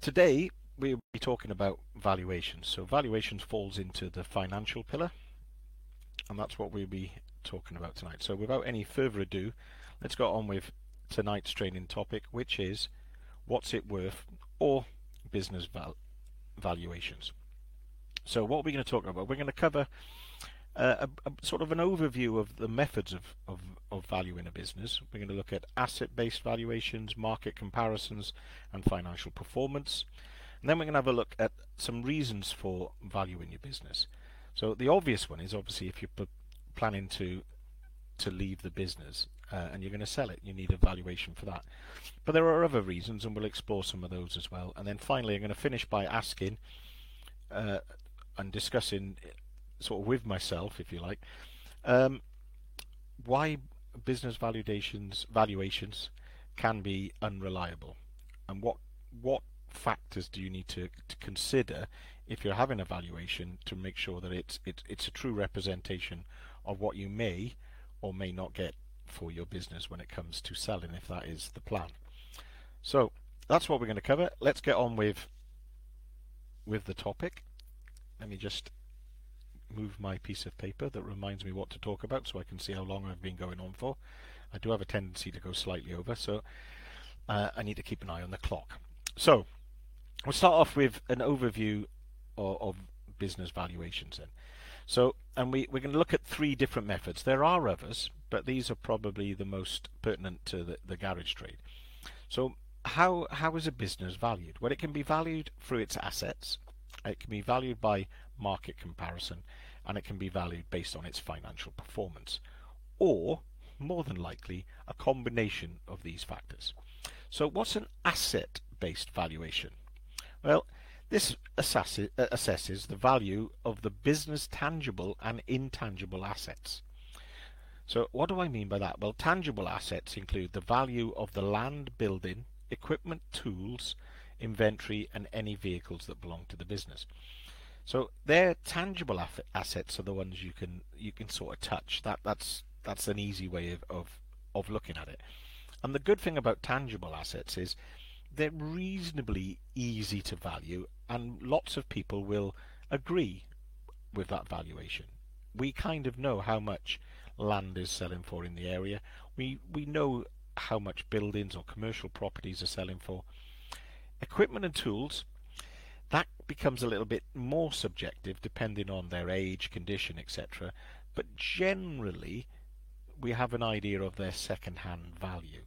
today we'll be talking about valuations. So valuations falls into the financial pillar, and that's what we'll be talking about tonight. So without any further ado, let's go on with tonight's training topic, which is what's it worth or business val valuations. So what we're going to talk about, we're going to cover a, a, sort of an overview of the methods of, of, of valuing a business. We're going to look at asset-based valuations, market comparisons, and financial performance. And then we're going to have a look at some reasons for valuing your business. So the obvious one is obviously if you're planning to to leave the business uh, and you're going to sell it, you need a valuation for that. But there are other reasons, and we'll explore some of those as well. And then finally, I'm going to finish by asking uh, and discussing, sort of with myself, if you like, um, why business valuations valuations can be unreliable, and what what factors do you need to, to consider if you're having a valuation to make sure that it's it, it's a true representation of what you may or may not get for your business when it comes to selling if that is the plan. So that's what we're going to cover. Let's get on with with the topic. Let me just move my piece of paper that reminds me what to talk about so I can see how long I've been going on for. I do have a tendency to go slightly over, so uh, I need to keep an eye on the clock. So we'll start off with an overview of, of business valuations then. So, and we, we're going to look at three different methods. There are others, but these are probably the most pertinent to the, the garage trade. So, how how is a business valued? Well, it can be valued through its assets. It can be valued by market comparison, and it can be valued based on its financial performance, or more than likely a combination of these factors. So, what's an asset-based valuation? Well, this assesses the value of the business tangible and intangible assets. So what do I mean by that? Well, tangible assets include the value of the land, building, equipment, tools, inventory, and any vehicles that belong to the business. So their tangible assets are the ones you can you can sort of touch. That that's that's an easy way of, of of looking at it. And the good thing about tangible assets is they're reasonably easy to value and lots of people will agree with that valuation. We kind of know how much land is selling for in the area. We we know how much buildings or commercial properties are selling for. Equipment and tools, that becomes a little bit more subjective depending on their age, condition, etc. But generally, we have an idea of their second-hand value.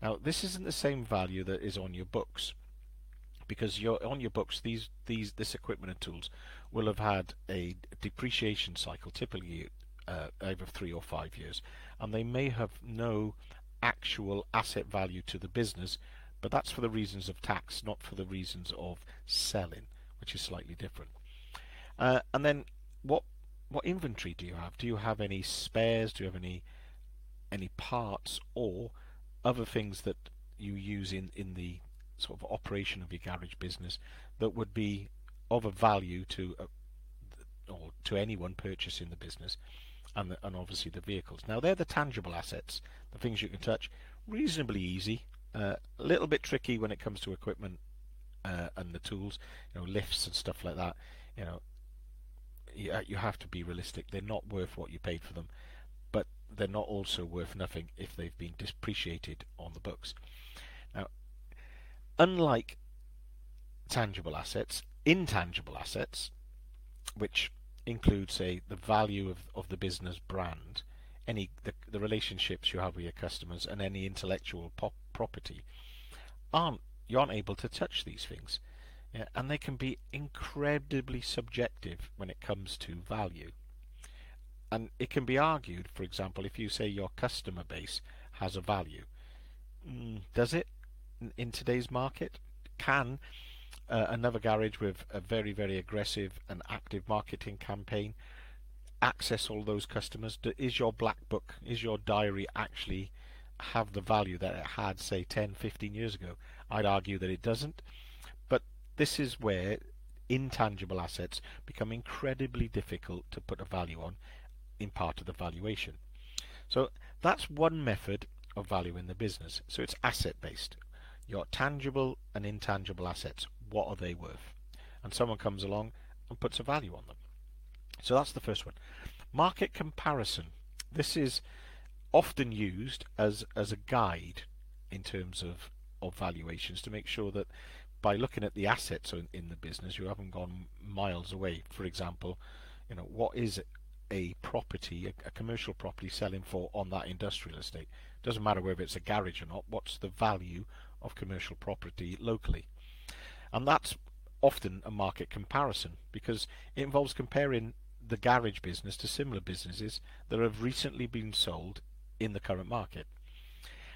Now, this isn't the same value that is on your books because you're on your books these these this equipment and tools will have had a depreciation cycle typically uh, over three or five years and they may have no actual asset value to the business but that's for the reasons of tax not for the reasons of selling which is slightly different uh, and then what what inventory do you have do you have any spares do you have any any parts or other things that you use in in the sort of operation of your garage business that would be of a value to uh, or to anyone purchasing the business and the, and obviously the vehicles. Now they're the tangible assets, the things you can touch. Reasonably easy, a little bit tricky when it comes to equipment uh, and the tools, you know, lifts and stuff like that. You know, you, you have to be realistic. They're not worth what you paid for them, but they're not also worth nothing if they've been depreciated on the books. Now, unlike tangible assets, intangible assets, which include, say, the value of, of the business brand, any the, the relationships you have with your customers, and any intellectual property, aren't you aren't able to touch these things, yeah, and they can be incredibly subjective when it comes to value. And it can be argued, for example, if you say your customer base has a value, mm, does it? in today's market? Can uh, another garage with a very, very aggressive and active marketing campaign access all those customers? Is your black book, is your diary actually have the value that it had, say, 10, 15 years ago? I'd argue that it doesn't. But this is where intangible assets become incredibly difficult to put a value on in part of the valuation. So that's one method of valuing the business. So it's asset based your tangible and intangible assets. what are they worth? And someone comes along and puts a value on them. So that's the first one. Market comparison. This is often used as as a guide in terms of of valuations to make sure that by looking at the assets in, in the business you haven't gone miles away. For example, you know what is a property, a, a commercial property selling for on that industrial estate? Doesn't matter whether it's a garage or not. What's the value of commercial property locally? And that's often a market comparison because it involves comparing the garage business to similar businesses that have recently been sold in the current market.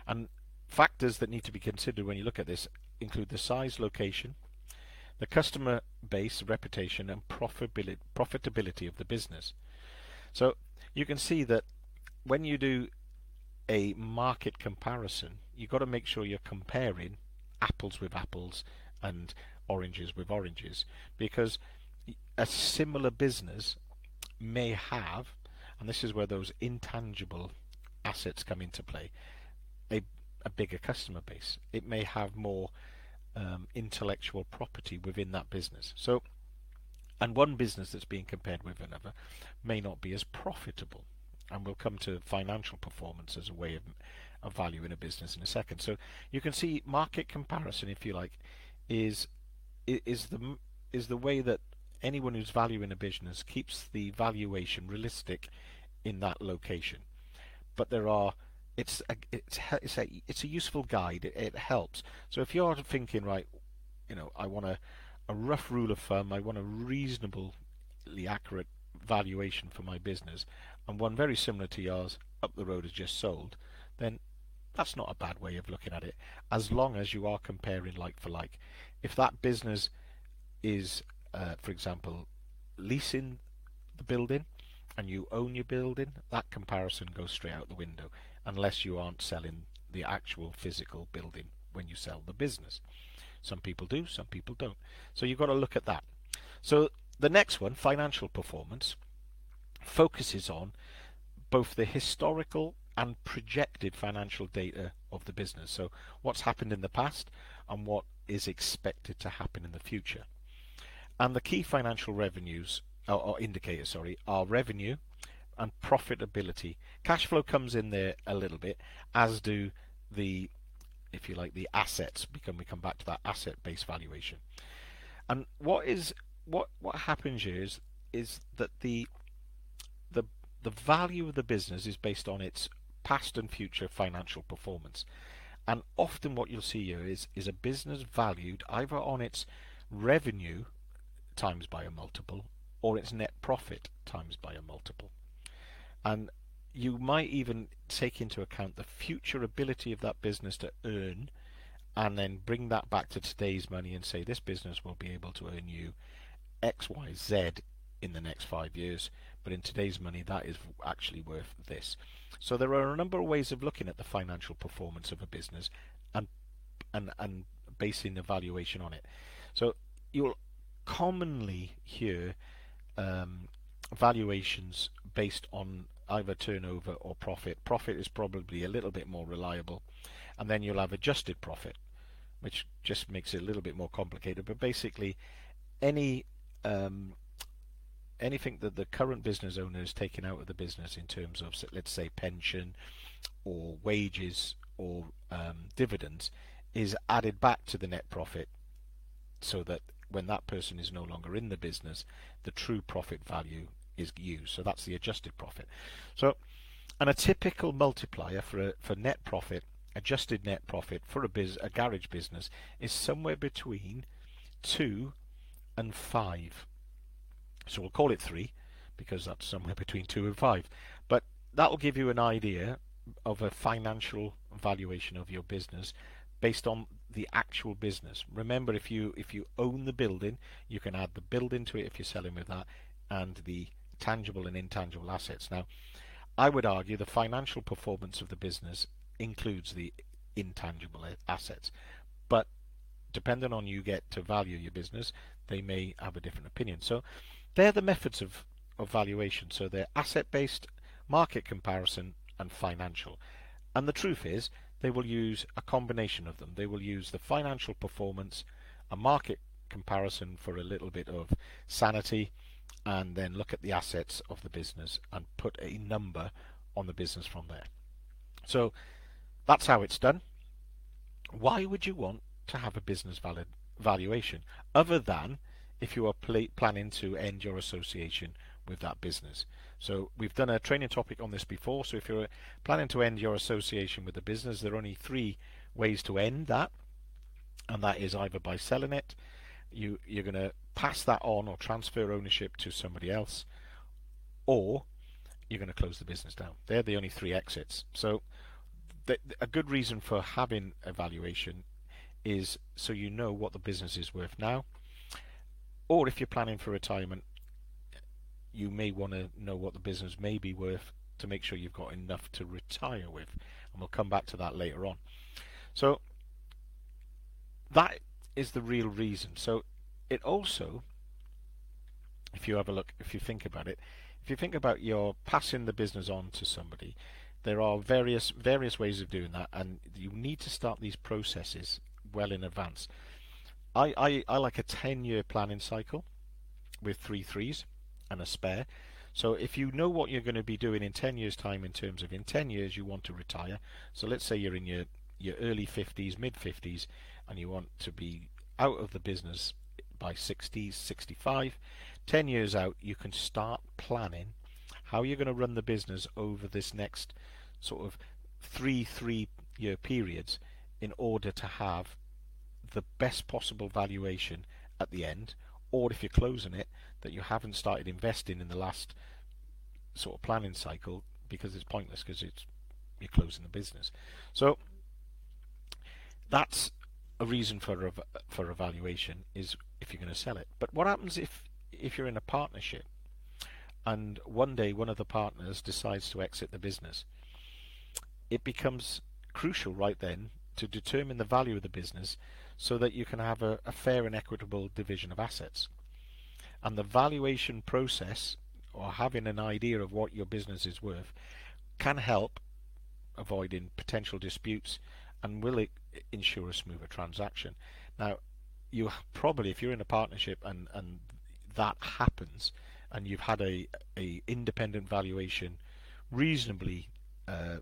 And factors that need to be considered when you look at this include the size, location, the customer base, reputation, and profitability, of the business. So you can see that when you do a market comparison, you've got to make sure you're comparing apples with apples and oranges with oranges because a similar business may have, and this is where those intangible assets come into play, a, a bigger customer base. It may have more um, intellectual property within that business. So, and one business that's being compared with another may not be as profitable. And we'll come to financial performance as a way of, of value in a business in a second. So you can see market comparison, if you like, is is the is the way that anyone who's valuing a business keeps the valuation realistic in that location. But there are it's a, it's it's a it's a useful guide. It, it helps. So if you're thinking right, you know, I want a a rough rule of thumb. I want a reasonably accurate valuation for my business, and one very similar to yours up the road has just sold. Then that's not a bad way of looking at it, as long as you are comparing like for like. If that business is, uh, for example, leasing the building and you own your building, that comparison goes straight out the window unless you aren't selling the actual physical building when you sell the business. Some people do, some people don't. So you've got to look at that. So the next one, financial performance, focuses on both the historical and projected financial data of the business. So what's happened in the past and what is expected to happen in the future. And the key financial revenues Oh, oh, or, or indicators, sorry, are revenue, and profitability. Cash flow comes in there a little bit, as do the, if you like, the assets. Because we come back to that asset-based valuation. And what is what what happens here is is that the the the value of the business is based on its past and future financial performance. And often what you'll see here is is a business valued either on its revenue times by a multiple or its net profit times by a multiple and you might even take into account the future ability of that business to earn and then bring that back to today's money and say this business will be able to earn you X, Y, Z in the next five years, but in today's money that is actually worth this. So there are a number of ways of looking at the financial performance of a business and and and basing the valuation on it. So you'll commonly hear um, valuations based on either turnover or profit. Profit is probably a little bit more reliable. And then you'll have adjusted profit, which just makes it a little bit more complicated. But basically, any um, anything that the current business owner is taking out of the business in terms of, let's say, pension or wages or um, dividends is added back to the net profit so that when that person is no longer in the business, the true profit value is used. So that's the adjusted profit. So, and a typical multiplier for a, for net profit, adjusted net profit for a biz, a garage business is somewhere between two and five. So we'll call it three because that's somewhere between two and five. But that will give you an idea of a financial valuation of your business based on the actual business. Remember, if you if you own the building, you can add the building to it if you're selling with that, and the tangible and intangible assets. Now, I would argue the financial performance of the business includes the intangible assets, but depending on you get to value your business, they may have a different opinion. So they're the methods of, of valuation. So they're asset-based, market comparison, and financial. And the truth is, they will use a combination of them. They will use the financial performance, a market comparison for a little bit of sanity and then look at the assets of the business and put a number on the business from there. So that's how it's done. Why would you want to have a business valid valuation other than if you are planning to end your association with that business? So we've done a training topic on this before. So if you're planning to end your association with the business, there are only three ways to end that, and that is either by selling it, you you're going to pass that on or transfer ownership to somebody else, or you're going to close the business down. They're the only three exits. So a good reason for having a valuation is so you know what the business is worth now, or if you're planning for retirement, you may want to know what the business may be worth to make sure you've got enough to retire with. And we'll come back to that later on. So that is the real reason. So it also, if you have a look, if you think about it, if you think about your passing the business on to somebody, there are various various ways of doing that, and you need to start these processes well in advance. I, I, I like a 10 year planning cycle with three threes and a spare. So if you know what you're going to be doing in 10 years time in terms of in 10 years you want to retire. So let's say you're in your, your early 50s, mid 50s and you want to be out of the business by 60s, 65. 10 years out you can start planning how you're going to run the business over this next sort of three three year periods in order to have the best possible valuation at the end or if you're closing it that you haven't started investing in the last sort of planning cycle because it's pointless because it's you're closing the business. So that's a reason for a, for evaluation is if you're going to sell it. But what happens if if you're in a partnership and one day one of the partners decides to exit the business? It becomes crucial right then to determine the value of the business so that you can have a, a fair and equitable division of assets. And the valuation process, or having an idea of what your business is worth, can help avoiding potential disputes and will ensure a smoother transaction. Now, you probably, if you're in a partnership and, and that happens, and you've had a, a independent valuation reasonably uh,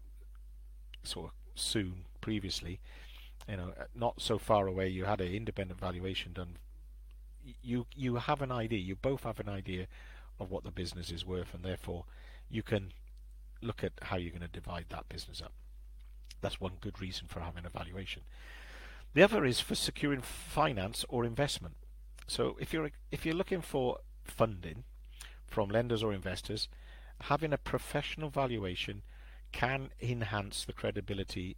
sort of soon previously, you know, not so far away, you had an independent valuation done. You you have an idea. You both have an idea of what the business is worth, and therefore you can look at how you're going to divide that business up. That's one good reason for having a valuation. The other is for securing finance or investment. So if you're if you're looking for funding from lenders or investors, having a professional valuation can enhance the credibility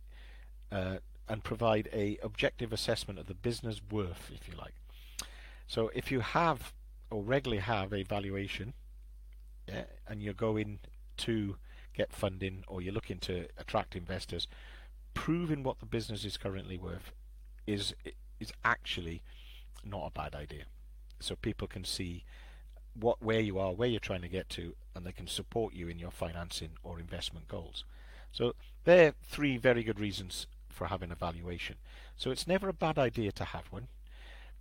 uh, and provide a objective assessment of the business worth, if you like. So if you have or regularly have a valuation yeah, and you're going to get funding or you're looking to attract investors, proving what the business is currently worth is is actually not a bad idea. So people can see what where you are, where you're trying to get to, and they can support you in your financing or investment goals. So there are three very good reasons for having a valuation. So it's never a bad idea to have one.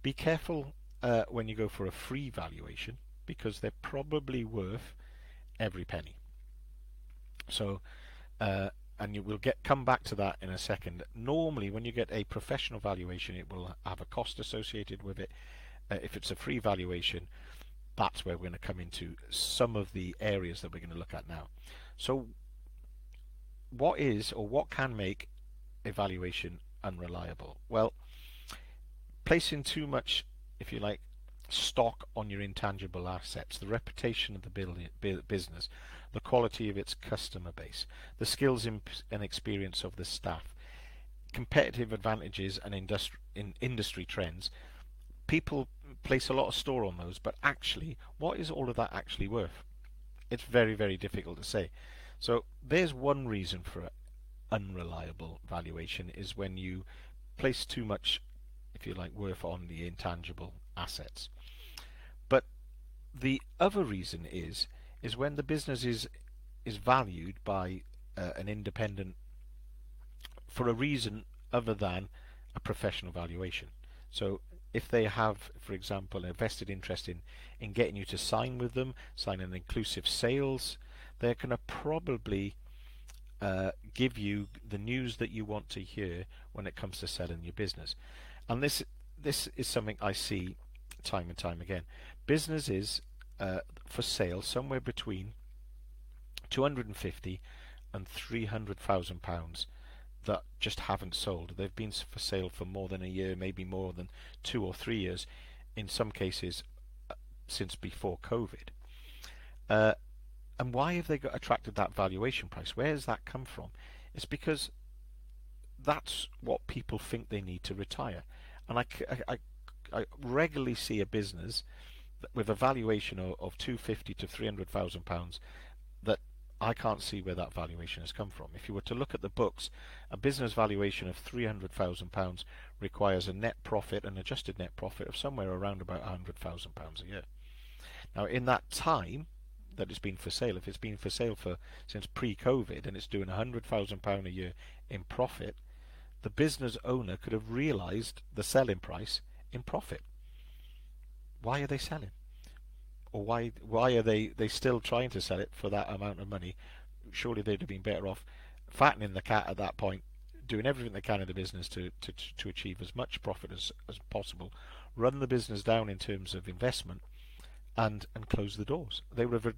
Be careful uh, when you go for a free valuation because they're probably worth every penny. So, uh, and you will get come back to that in a second. Normally, when you get a professional valuation, it will have a cost associated with it. Uh, if it's a free valuation, that's where we're going to come into some of the areas that we're going to look at now. So, what is or what can make evaluation unreliable? Well, placing too much, if you like, stock on your intangible assets, the reputation of the business, the quality of its customer base, the skills and experience of the staff, competitive advantages and industri in industry trends, people place a lot of store on those, but actually, what is all of that actually worth? It's very, very difficult to say. So there's one reason for unreliable valuation is when you place too much, if you like, worth on the intangible assets. But the other reason is is when the business is is valued by uh, an independent for a reason other than a professional valuation. So if they have, for example, a vested interest in, in getting you to sign with them, sign an inclusive sales, they're going to probably uh, give you the news that you want to hear when it comes to selling your business. And this this is something I see time and time again. Businesses uh, for sale somewhere between 250 and 300,000 pounds that just haven't sold. They've been for sale for more than a year, maybe more than two or three years, in some cases uh, since before COVID. Uh, and why have they got attracted that valuation price? Where has that come from? It's because that's what people think they need to retire. And I, I, I regularly see a business with a valuation of, of 250 to 300,000 pounds that I can't see where that valuation has come from. If you were to look at the books, a business valuation of £300,000 requires a net profit, an adjusted net profit of somewhere around about £100,000 a year. Now, in that time that it's been for sale, if it's been for sale for since pre-COVID and it's doing £100,000 a year in profit, the business owner could have realised the selling price in profit. Why are they selling? or why why are they they still trying to sell it for that amount of money? Surely they'd have been better off fattening the cat at that point, doing everything they can in the business to to to achieve as much profit as as possible, run the business down in terms of investment, and and close the doors. They would have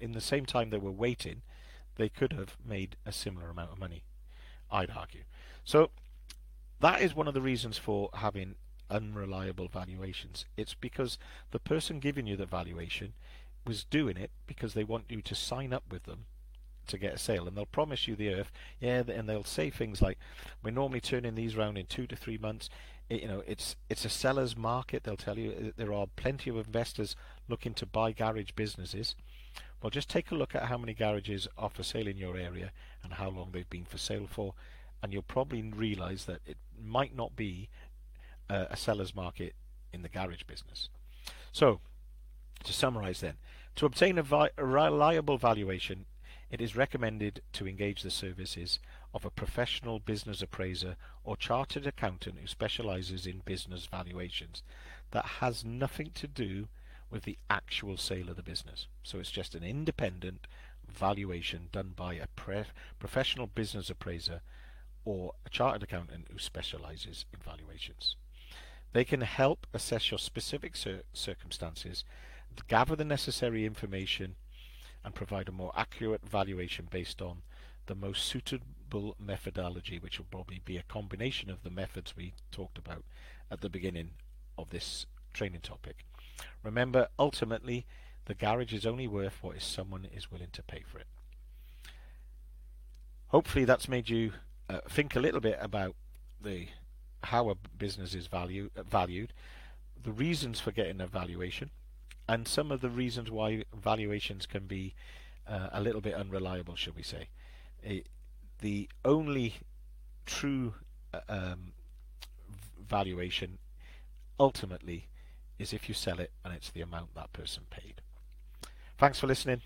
in the same time they were waiting, they could have made a similar amount of money. I'd argue. So that is one of the reasons for having unreliable valuations. It's because the person giving you the valuation was doing it because they want you to sign up with them to get a sale and they'll promise you the earth yeah and they'll say things like we're normally turning these around in two to three months. It, you know it's it's a seller's market. They'll tell you uh, there are plenty of investors looking to buy garage businesses. Well just take a look at how many garages are for sale in your area and how long they've been for sale for and you'll probably realize that it might not be uh, a seller's market in the garage business. So, to summarize then, to obtain a, vi- a reliable valuation, it is recommended to engage the services of a professional business appraiser or chartered accountant who specializes in business valuations. That has nothing to do with the actual sale of the business. So it's just an independent valuation done by a pre- professional business appraiser or a chartered accountant who specializes in valuations. They can help assess your specific cir circumstances, gather the necessary information, and provide a more accurate valuation based on the most suitable methodology, which will probably be a combination of the methods we talked about at the beginning of this training topic. Remember, ultimately, the garage is only worth what someone is willing to pay for it. Hopefully that's made you uh, think a little bit about the how a business is value, valued, the reasons for getting a valuation, and some of the reasons why valuations can be uh, a little bit unreliable, shall we say. It, the only true uh, um, valuation ultimately is if you sell it and it's the amount that person paid. Thanks for listening.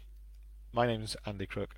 My name is Andy Crook.